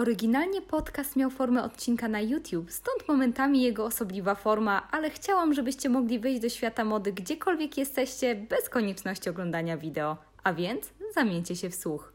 Oryginalnie podcast miał formę odcinka na YouTube, stąd momentami jego osobliwa forma, ale chciałam, żebyście mogli wyjść do świata mody gdziekolwiek jesteście, bez konieczności oglądania wideo. A więc zamieńcie się w słuch.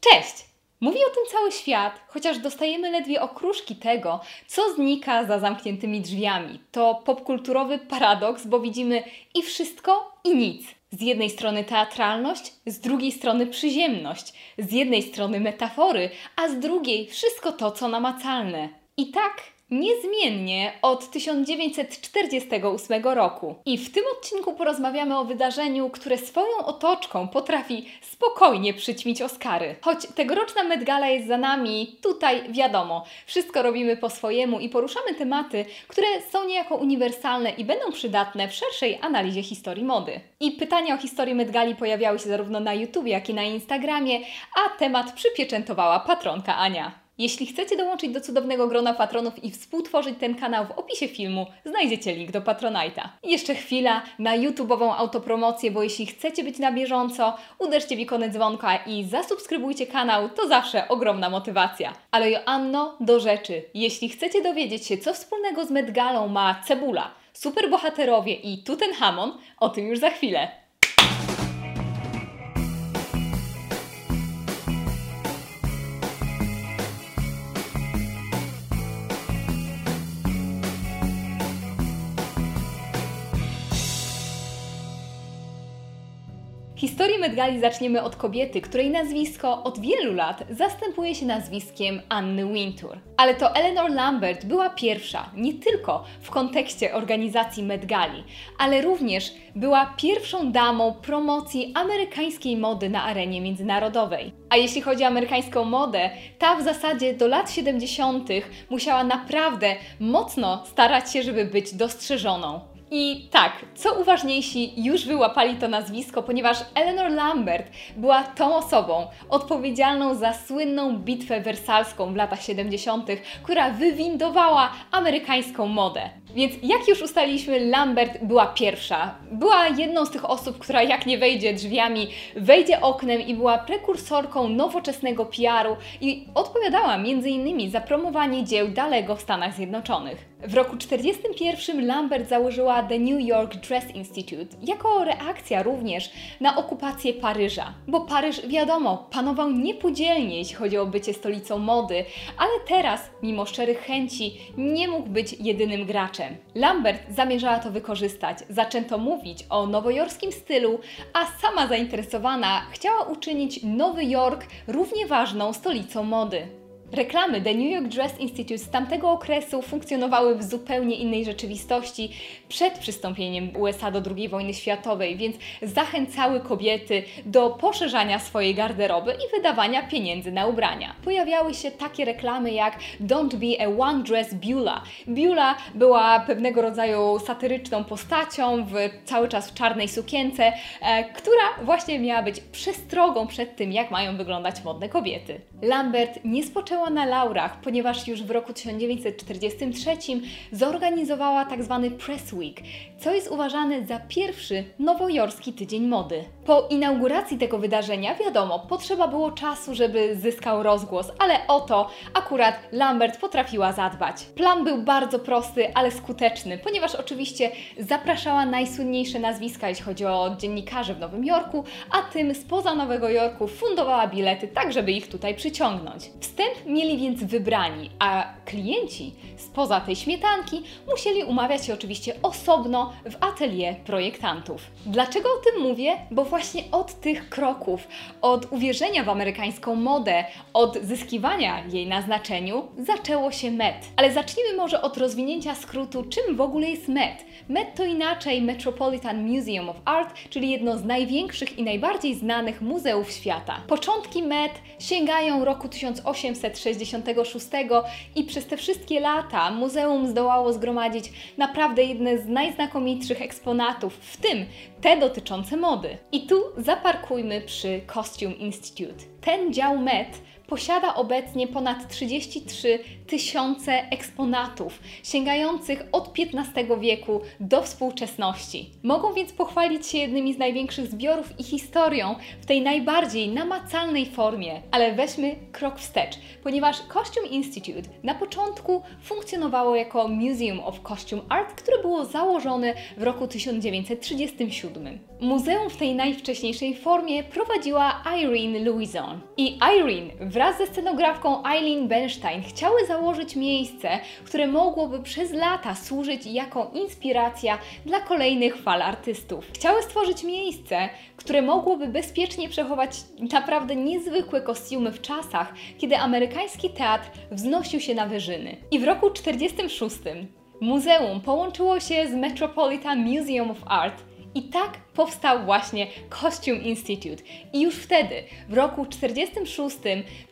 Cześć! Mówi o tym cały świat, chociaż dostajemy ledwie okruszki tego, co znika za zamkniętymi drzwiami. To popkulturowy paradoks, bo widzimy i wszystko, i nic. Z jednej strony teatralność, z drugiej strony przyziemność, z jednej strony metafory, a z drugiej wszystko to, co namacalne. I tak niezmiennie od 1948 roku. I w tym odcinku porozmawiamy o wydarzeniu, które swoją otoczką potrafi spokojnie przyćmić Oscary. Choć tegoroczna Met Gala jest za nami, tutaj wiadomo, wszystko robimy po swojemu i poruszamy tematy, które są niejako uniwersalne i będą przydatne w szerszej analizie historii mody. I pytania o historię Met Gali pojawiały się zarówno na YouTube, jak i na Instagramie, a temat przypieczętowała patronka Ania. Jeśli chcecie dołączyć do cudownego grona patronów i współtworzyć ten kanał, w opisie filmu znajdziecie link do Patronite'a. Jeszcze chwila na YouTube'ową autopromocję, bo jeśli chcecie być na bieżąco, uderzcie w ikonę dzwonka i zasubskrybujcie kanał, to zawsze ogromna motywacja. Ale Joanno, do rzeczy. Jeśli chcecie dowiedzieć się, co wspólnego z Medgalą ma Cebula, superbohaterowie i Tutenhamon, o tym już za chwilę. Historię Medgali zaczniemy od kobiety, której nazwisko od wielu lat zastępuje się nazwiskiem Anny Wintour. Ale to Eleanor Lambert była pierwsza nie tylko w kontekście organizacji Medgali, ale również była pierwszą damą promocji amerykańskiej mody na arenie międzynarodowej. A jeśli chodzi o amerykańską modę, ta w zasadzie do lat 70. musiała naprawdę mocno starać się, żeby być dostrzeżoną. I tak, co uważniejsi już wyłapali to nazwisko, ponieważ Eleanor Lambert była tą osobą odpowiedzialną za słynną bitwę wersalską w latach 70., która wywindowała amerykańską modę. Więc jak już ustaliliśmy, Lambert była pierwsza. Była jedną z tych osób, która jak nie wejdzie drzwiami, wejdzie oknem i była prekursorką nowoczesnego PR-u i odpowiadała m.in. za promowanie dzieł Dalego w Stanach Zjednoczonych. W roku 1941 Lambert założyła The New York Dress Institute jako reakcja również na okupację Paryża. Bo Paryż, wiadomo, panował niepodzielnie, jeśli chodzi o bycie stolicą mody, ale teraz, mimo szczerych chęci, nie mógł być jedynym graczem. Lambert zamierzała to wykorzystać. Zaczęto mówić o nowojorskim stylu, a sama zainteresowana chciała uczynić Nowy Jork równie ważną stolicą mody. Reklamy The New York Dress Institute z tamtego okresu funkcjonowały w zupełnie innej rzeczywistości przed przystąpieniem USA do II wojny światowej, więc zachęcały kobiety do poszerzania swojej garderoby i wydawania pieniędzy na ubrania. Pojawiały się takie reklamy jak Don't be a one dress Beulah. Beulah była pewnego rodzaju satyryczną postacią w cały czas w czarnej sukience, e, która właśnie miała być przestrogą przed tym, jak mają wyglądać modne kobiety. Lambert nie spoczęła na laurach, ponieważ już w roku 1943 zorganizowała tzw. Tak Press Week, co jest uważane za pierwszy nowojorski tydzień mody. Po inauguracji tego wydarzenia, wiadomo, potrzeba było czasu, żeby zyskał rozgłos, ale o to akurat Lambert potrafiła zadbać. Plan był bardzo prosty, ale skuteczny, ponieważ oczywiście zapraszała najsłynniejsze nazwiska, jeśli chodzi o dziennikarzy w Nowym Jorku, a tym spoza Nowego Jorku fundowała bilety tak, żeby ich tutaj przyciągnąć. Wstęp mieli więc wybrani, a klienci spoza tej śmietanki musieli umawiać się oczywiście osobno w atelier projektantów. Dlaczego o tym mówię? Bo właśnie od tych kroków, od uwierzenia w amerykańską modę, od zyskiwania jej na znaczeniu, zaczęło się MET. Ale zacznijmy może od rozwinięcia skrótu, czym w ogóle jest MET. MET to inaczej Metropolitan Museum of Art, czyli jedno z największych i najbardziej znanych muzeów świata. Początki MET sięgają roku 1866 i przez te wszystkie lata muzeum zdołało zgromadzić naprawdę jedne z najznakomitszych eksponatów, w tym te dotyczące mody. I tu zaparkujmy przy Costume Institute. Ten dział MET posiada obecnie ponad 33 tysiące eksponatów, sięgających od XV wieku do współczesności. Mogą więc pochwalić się jednymi z największych zbiorów i historią w tej najbardziej namacalnej formie. Ale weźmy krok wstecz, ponieważ Costume Institute na początku funkcjonowało jako Museum of Costume Art, które było założone w roku 1937. Muzeum w tej najwcześniejszej formie prowadziła Irene Louison. I Irene wraz ze scenografką Eileen Bernstein chciały założyć miejsce, które mogłoby przez lata służyć jako inspiracja dla kolejnych fal artystów. Chciały stworzyć miejsce, które mogłoby bezpiecznie przechować naprawdę niezwykłe kostiumy w czasach, kiedy amerykański teatr wznosił się na wyżyny. I w roku 1946 muzeum połączyło się z Metropolitan Museum of Art i tak powstał właśnie Costume Institute. I już wtedy, w roku 1946,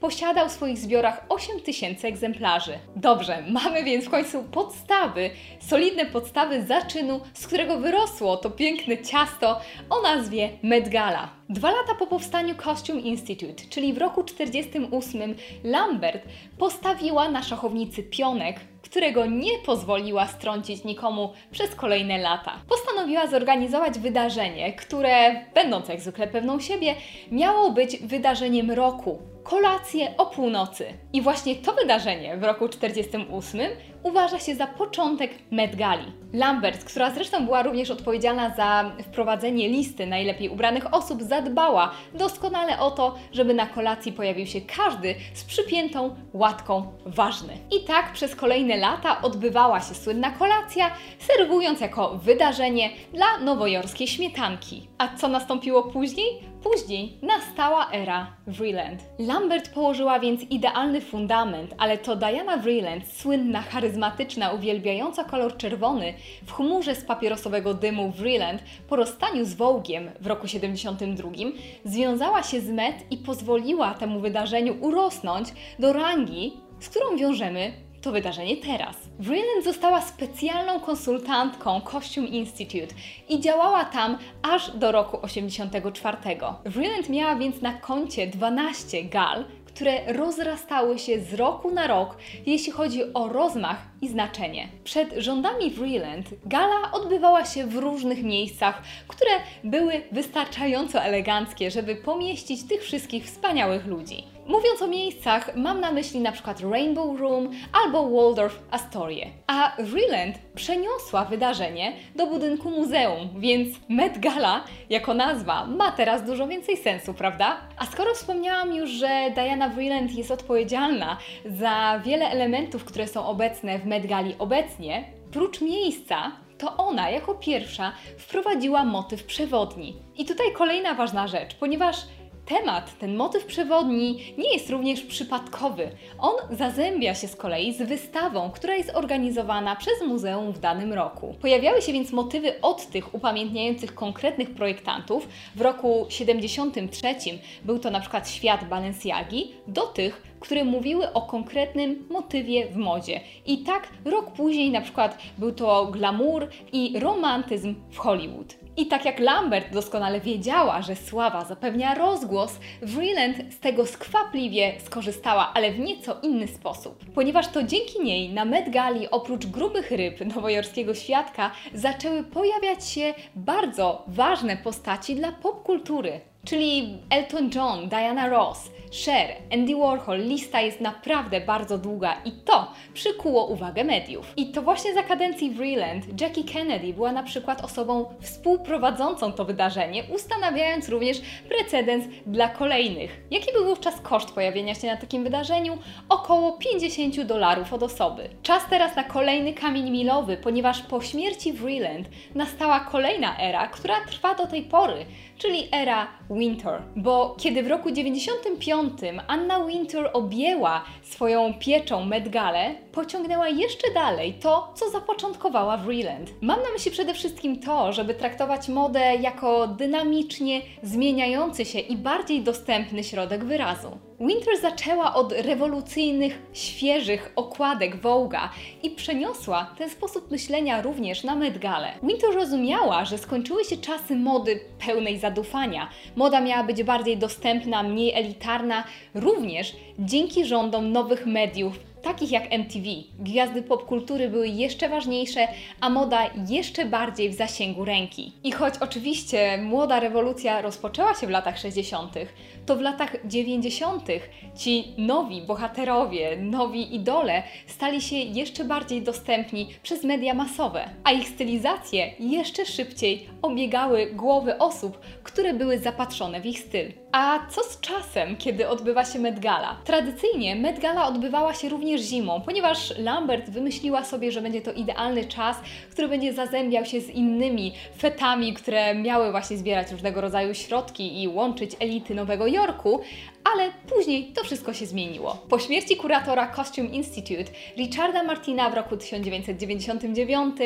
posiadał w swoich zbiorach 8 tysięcy egzemplarzy. Dobrze, mamy więc w końcu podstawy, solidne podstawy zaczynu, z którego wyrosło to piękne ciasto o nazwie Met Gala. Dwa lata po powstaniu Costume Institute, czyli w roku 1948, Lambert postawiła na szachownicy pionek, którego nie pozwoliła strącić nikomu przez kolejne lata. Postanowiła zorganizować wydarzenie, które, będąc jak zwykle pewną siebie, miało być wydarzeniem roku, kolację o północy. I właśnie to wydarzenie w roku 48 uważa się za początek Met Gali. Lambert, która zresztą była również odpowiedzialna za wprowadzenie listy najlepiej ubranych osób, zadbała doskonale o to, żeby na kolacji pojawił się każdy z przypiętą łatką ważny. I tak przez kolejne lata odbywała się słynna kolacja, serwując jako wydarzenie dla nowojorskiej śmietanki. A co nastąpiło później? Później nastała era Vreeland. Lambert położyła więc idealny fundament, ale to Diana Vreeland, słynna, charyzmatyczna, uwielbiająca kolor czerwony, w chmurze z papierosowego dymu Vreeland po rozstaniu z Vogue'iem w roku 72 związała się z Met i pozwoliła temu wydarzeniu urosnąć do rangi, z którą wiążemy to wydarzenie teraz. Vreeland została specjalną konsultantką Costume Institute i działała tam aż do roku 84. Vreeland miała więc na koncie 12 gal, które rozrastały się z roku na rok, jeśli chodzi o rozmach i znaczenie. Przed rządami Vreeland gala odbywała się w różnych miejscach, które były wystarczająco eleganckie, żeby pomieścić tych wszystkich wspaniałych ludzi. Mówiąc o miejscach, mam na myśli na przykład Rainbow Room albo Waldorf Astoria. A Vreeland przeniosła wydarzenie do budynku muzeum, więc Met Gala jako nazwa ma teraz dużo więcej sensu, prawda? A skoro wspomniałam już, że Diana Vreeland jest odpowiedzialna za wiele elementów, które są obecne w Met Gali obecnie, prócz miejsca, to ona jako pierwsza wprowadziła motyw przewodni. I tutaj kolejna ważna rzecz, ponieważ Temat, ten motyw przewodni nie jest również przypadkowy. On zazębia się z kolei z wystawą, która jest organizowana przez muzeum w danym roku. Pojawiały się więc motywy od tych upamiętniających konkretnych projektantów. W roku 73 był to na przykład świat Balenciagi, do tych, które mówiły o konkretnym motywie w modzie. I tak rok później na przykład był to glamour i romantyzm w Hollywood. I tak jak Lambert doskonale wiedziała, że sława zapewnia rozgłos, Vreeland z tego skwapliwie skorzystała, ale w nieco inny sposób. Ponieważ to dzięki niej na Met Gali oprócz grubych ryb nowojorskiego świadka zaczęły pojawiać się bardzo ważne postaci dla popkultury czyli Elton John, Diana Ross, Cher, Andy Warhol. Lista jest naprawdę bardzo długa i to przykuło uwagę mediów. I to właśnie za kadencji Vreeland Jackie Kennedy była na przykład osobą współprowadzącą to wydarzenie, ustanawiając również precedens dla kolejnych. Jaki był wówczas koszt pojawienia się na takim wydarzeniu? Około 50 dolarów od osoby. Czas teraz na kolejny kamień milowy, ponieważ po śmierci Vreeland nastała kolejna era, która trwa do tej pory, czyli era Winter. Bo kiedy w roku 95 Anna Winter objęła swoją pieczą Met Gale, pociągnęła jeszcze dalej to, co zapoczątkowała Vreeland. Mam na myśli przede wszystkim to, żeby traktować modę jako dynamicznie zmieniający się i bardziej dostępny środek wyrazu. Winter zaczęła od rewolucyjnych, świeżych okładek Vogue'a i przeniosła ten sposób myślenia również na Met Gale. Winter rozumiała, że skończyły się czasy mody pełnej zadufania. Moda miała być bardziej dostępna, mniej elitarna, również dzięki rządom nowych mediów takich jak MTV. Gwiazdy popkultury były jeszcze ważniejsze, a moda jeszcze bardziej w zasięgu ręki. I choć oczywiście młoda rewolucja rozpoczęła się w latach 60., to w latach 90. ci nowi bohaterowie, nowi idole stali się jeszcze bardziej dostępni przez media masowe, a ich stylizacje jeszcze szybciej obiegały głowy osób, które były zapatrzone w ich styl. A co z czasem, kiedy odbywa się Met Gala? Tradycyjnie Met Gala odbywała się również zimą, ponieważ Lambert wymyśliła sobie, że będzie to idealny czas, który będzie zazębiał się z innymi fetami, które miały właśnie zbierać różnego rodzaju środki i łączyć elity Nowego Jorku, ale później to wszystko się zmieniło. Po śmierci kuratora Costume Institute Richarda Martina w roku 1999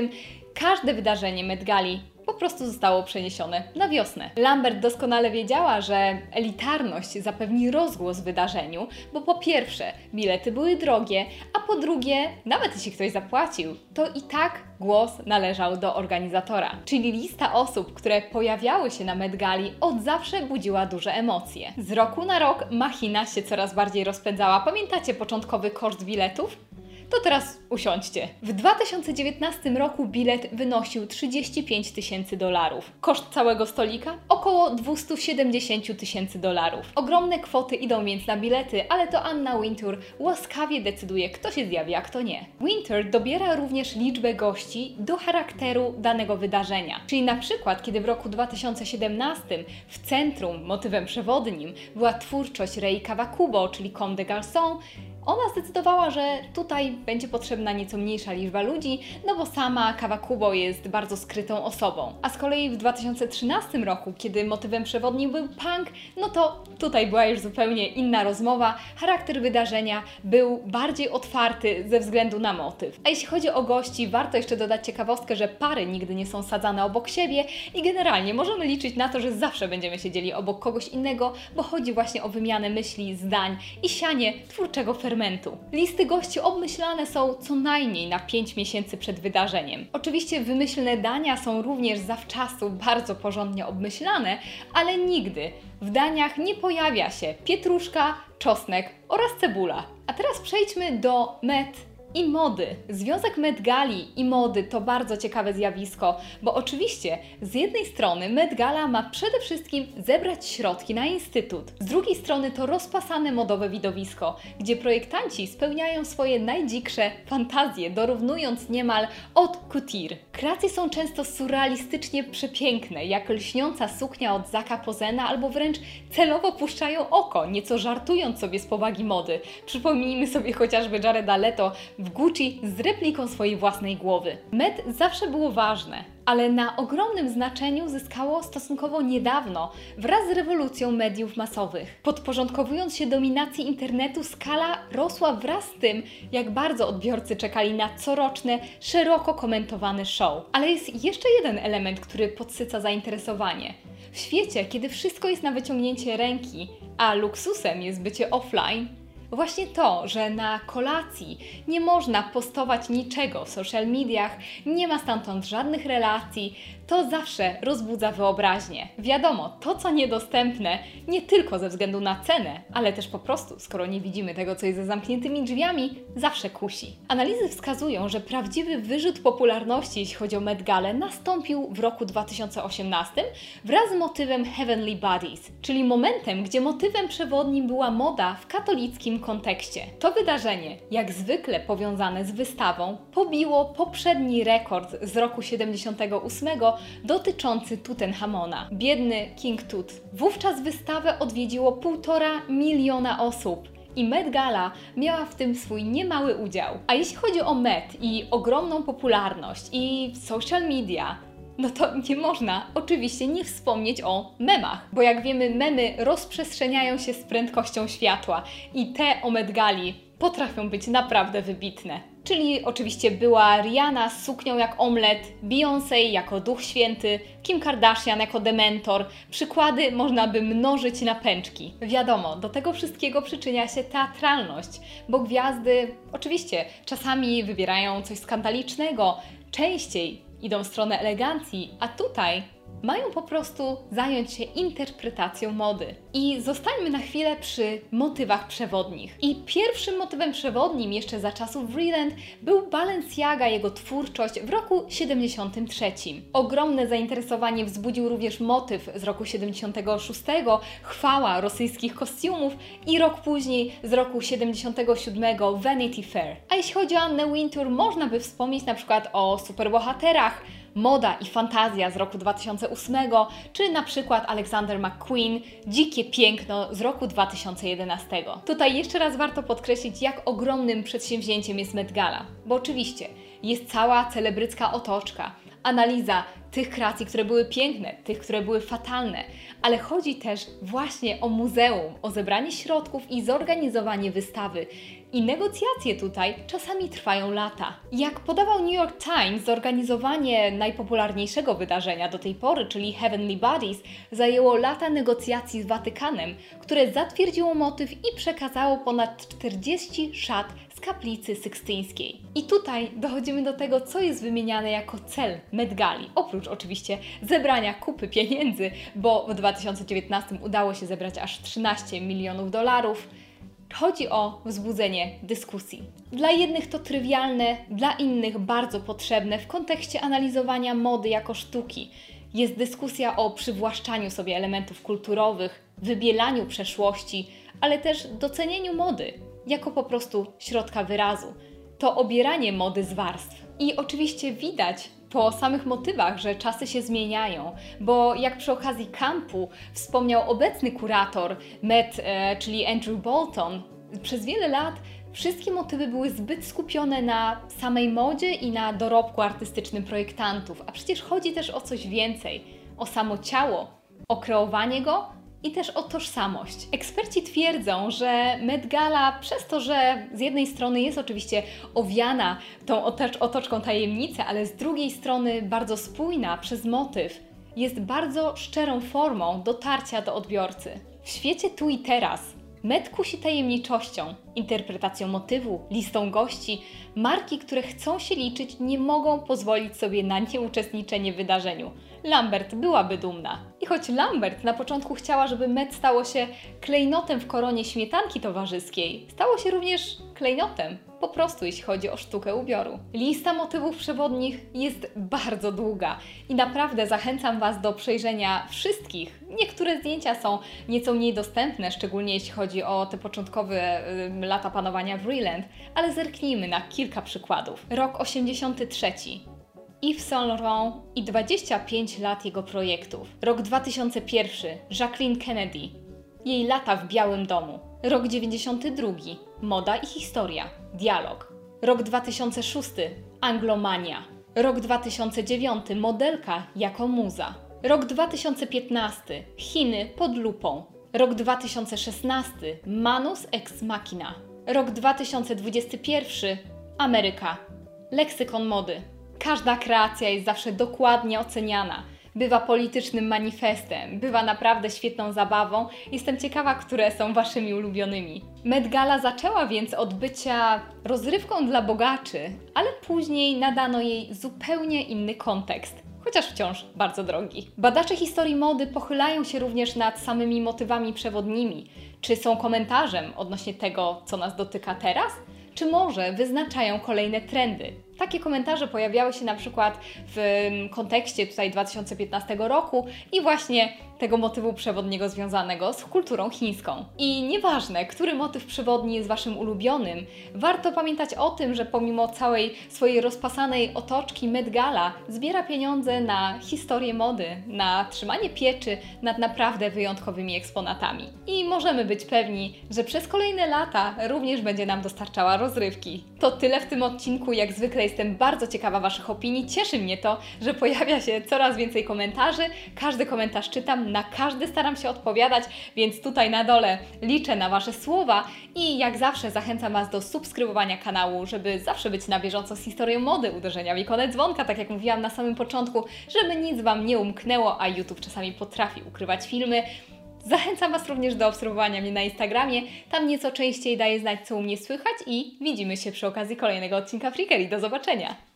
każde wydarzenie Met Gali po prostu zostało przeniesione na wiosnę. Lambert doskonale wiedziała, że elitarność zapewni rozgłos wydarzeniu, bo po pierwsze bilety były drogie, a po drugie, nawet jeśli ktoś zapłacił, to i tak głos należał do organizatora. Czyli lista osób, które pojawiały się na Medgali od zawsze budziła duże emocje. Z roku na rok machina się coraz bardziej rozpędzała. Pamiętacie początkowy koszt biletów? To teraz usiądźcie. W 2019 roku bilet wynosił 35 tysięcy dolarów. Koszt całego stolika? Około 270 tysięcy dolarów. Ogromne kwoty idą więc na bilety, ale to Anna Wintour łaskawie decyduje, kto się zjawi, a kto nie. Winter dobiera również liczbę gości do charakteru danego wydarzenia. Czyli na przykład, kiedy w roku 2017 w centrum, motywem przewodnim, była twórczość Rei Kawakubo, czyli Comme des ona zdecydowała, że tutaj będzie potrzebna nieco mniejsza liczba ludzi, no bo sama Kawakubo jest bardzo skrytą osobą. A z kolei w 2013 roku, kiedy motywem przewodnim był punk, no to tutaj była już zupełnie inna rozmowa. Charakter wydarzenia był bardziej otwarty ze względu na motyw. A jeśli chodzi o gości, warto jeszcze dodać ciekawostkę, że pary nigdy nie są sadzane obok siebie i generalnie możemy liczyć na to, że zawsze będziemy siedzieli obok kogoś innego, bo chodzi właśnie o wymianę myśli, zdań i sianie twórczego fermentu Listy gości obmyślane są co najmniej na 5 miesięcy przed wydarzeniem. Oczywiście wymyślne dania są również zawczasu bardzo porządnie obmyślane, ale nigdy w daniach nie pojawia się pietruszka, czosnek oraz cebula. A teraz przejdźmy do met i mody. Związek Met Gali i mody to bardzo ciekawe zjawisko, bo oczywiście z jednej strony Met Gala ma przede wszystkim zebrać środki na instytut, z drugiej strony to rozpasane modowe widowisko, gdzie projektanci spełniają swoje najdziksze fantazje, dorównując niemal od couture. Kreacje są często surrealistycznie przepiękne, jak lśniąca suknia od Zaka Pozena, albo wręcz celowo puszczają oko, nieco żartując sobie z powagi mody. Przypomnijmy sobie chociażby Jareda Leto w Gucci z repliką swojej własnej głowy. Met zawsze było ważne, ale na ogromnym znaczeniu zyskało stosunkowo niedawno wraz z rewolucją mediów masowych. Podporządkowując się dominacji internetu, skala rosła wraz z tym, jak bardzo odbiorcy czekali na coroczne, szeroko komentowane show. Ale jest jeszcze jeden element, który podsyca zainteresowanie. W świecie, kiedy wszystko jest na wyciągnięcie ręki, a luksusem jest bycie offline, Właśnie to, że na kolacji nie można postować niczego w social mediach, nie ma stamtąd żadnych relacji, to zawsze rozbudza wyobraźnię. Wiadomo, to co niedostępne, nie tylko ze względu na cenę, ale też po prostu, skoro nie widzimy tego, co jest za zamkniętymi drzwiami, zawsze kusi. Analizy wskazują, że prawdziwy wyrzut popularności, jeśli chodzi o Met Gala, nastąpił w roku 2018 wraz z motywem Heavenly Bodies, czyli momentem, gdzie motywem przewodnim była moda w katolickim kontekście. To wydarzenie, jak zwykle powiązane z wystawą, pobiło poprzedni rekord z roku 78 dotyczący Tutenchamona. Biedny King Tut. Wówczas wystawę odwiedziło półtora miliona osób i Met Gala miała w tym swój niemały udział. A jeśli chodzi o Met i ogromną popularność i social media, no to nie można oczywiście nie wspomnieć o memach, bo jak wiemy, memy rozprzestrzeniają się z prędkością światła i te o Met Gali potrafią być naprawdę wybitne. Czyli oczywiście była Rihanna z suknią jak omlet, Beyoncé jako Duch Święty, Kim Kardashian jako Dementor. Przykłady można by mnożyć na pęczki. Wiadomo, do tego wszystkiego przyczynia się teatralność, bo gwiazdy oczywiście czasami wybierają coś skandalicznego, częściej idą w stronę elegancji, a tutaj mają po prostu zająć się interpretacją mody. I zostańmy na chwilę przy motywach przewodnich. I pierwszym motywem przewodnim jeszcze za czasów Vreeland był Balenciaga, jego twórczość w roku 73. Ogromne zainteresowanie wzbudził również motyw z roku 76, chwała rosyjskich kostiumów i rok później z roku 77 Vanity Fair. A jeśli chodzi o Annę Wintour, można by wspomnieć na przykład o superbohaterach, Moda i fantazja z roku 2008, czy na przykład Alexander McQueen, Dzikie piękno z roku 2011. Tutaj jeszcze raz warto podkreślić, jak ogromnym przedsięwzięciem jest Met Gala, bo oczywiście jest cała celebrycka otoczka, analiza tych kreacji, które były piękne, tych, które były fatalne, ale chodzi też właśnie o muzeum, o zebranie środków i zorganizowanie wystawy. I negocjacje tutaj czasami trwają lata. Jak podawał New York Times, zorganizowanie najpopularniejszego wydarzenia do tej pory, czyli Heavenly Bodies, zajęło lata negocjacji z Watykanem, które zatwierdziło motyw i przekazało ponad 40 szat z kaplicy sykstyńskiej. I tutaj dochodzimy do tego, co jest wymieniane jako cel Medgali, oprócz oczywiście zebrania kupy pieniędzy, bo w 2019 udało się zebrać aż 13 milionów dolarów. Chodzi o wzbudzenie dyskusji. Dla jednych to trywialne, dla innych bardzo potrzebne w kontekście analizowania mody jako sztuki. Jest dyskusja o przywłaszczaniu sobie elementów kulturowych, wybielaniu przeszłości, ale też docenieniu mody jako po prostu środka wyrazu. To obieranie mody z warstw. I oczywiście widać po samych motywach, że czasy się zmieniają, bo jak przy okazji kampu wspomniał obecny kurator Met, e, czyli Andrew Bolton, przez wiele lat wszystkie motywy były zbyt skupione na samej modzie i na dorobku artystycznym projektantów, a przecież chodzi też o coś więcej, o samo ciało, o kreowanie go i też o tożsamość. Eksperci twierdzą, że Met Gala przez to, że z jednej strony jest oczywiście owiana tą otoczką tajemnicy, ale z drugiej strony bardzo spójna przez motyw, jest bardzo szczerą formą dotarcia do odbiorcy. W świecie tu i teraz Met kusi tajemniczością, interpretacją motywu, listą gości. Marki, które chcą się liczyć, nie mogą pozwolić sobie na nieuczestniczenie w wydarzeniu. Lambert byłaby dumna. I choć Lambert na początku chciała, żeby Met stało się klejnotem w koronie śmietanki towarzyskiej, stało się również klejnotem po prostu jeśli chodzi o sztukę ubioru. Lista motywów przewodnich jest bardzo długa i naprawdę zachęcam Was do przejrzenia wszystkich. Niektóre zdjęcia są nieco mniej dostępne, szczególnie jeśli chodzi o te początkowe y, lata panowania Vreeland, ale zerknijmy na kilka przykładów. Rok 83. Yves Saint Laurent i 25 lat jego projektów. Rok 2001. Jacqueline Kennedy. Jej lata w Białym Domu. Rok 92. Moda i historia. Dialog. Rok 2006. Anglomania. Rok 2009. Modelka jako muza. Rok 2015. Chiny pod lupą. Rok 2016. Manus ex machina. Rok 2021. Ameryka. Leksykon mody. Każda kreacja jest zawsze dokładnie oceniana. Bywa politycznym manifestem, bywa naprawdę świetną zabawą. Jestem ciekawa, które są Waszymi ulubionymi. Met Gala zaczęła więc od bycia rozrywką dla bogaczy, ale później nadano jej zupełnie inny kontekst chociaż wciąż bardzo drogi. Badacze historii mody pochylają się również nad samymi motywami przewodnimi. Czy są komentarzem odnośnie tego, co nas dotyka teraz? Czy może wyznaczają kolejne trendy? Takie komentarze pojawiały się na przykład w kontekście tutaj 2015 roku i właśnie tego motywu przewodniego związanego z kulturą chińską. I nieważne, który motyw przewodni jest Waszym ulubionym, warto pamiętać o tym, że pomimo całej swojej rozpasanej otoczki Met Gala zbiera pieniądze na historię mody, na trzymanie pieczy nad naprawdę wyjątkowymi eksponatami. I możemy być pewni, że przez kolejne lata również będzie nam dostarczała rozrywki. To tyle w tym odcinku, jak zwykle jestem bardzo ciekawa Waszych opinii. Cieszy mnie to, że pojawia się coraz więcej komentarzy. Każdy komentarz czytam, na każde staram się odpowiadać, więc tutaj na dole liczę na Wasze słowa i jak zawsze zachęcam Was do subskrybowania kanału, żeby zawsze być na bieżąco z historią mody, uderzenia w ikonę dzwonka, tak jak mówiłam na samym początku, żeby nic Wam nie umknęło, a YouTube czasami potrafi ukrywać filmy. Zachęcam Was również do obserwowania mnie na Instagramie. Tam nieco częściej daję znać, co u mnie słychać i widzimy się przy okazji kolejnego odcinka Freakery. Do zobaczenia!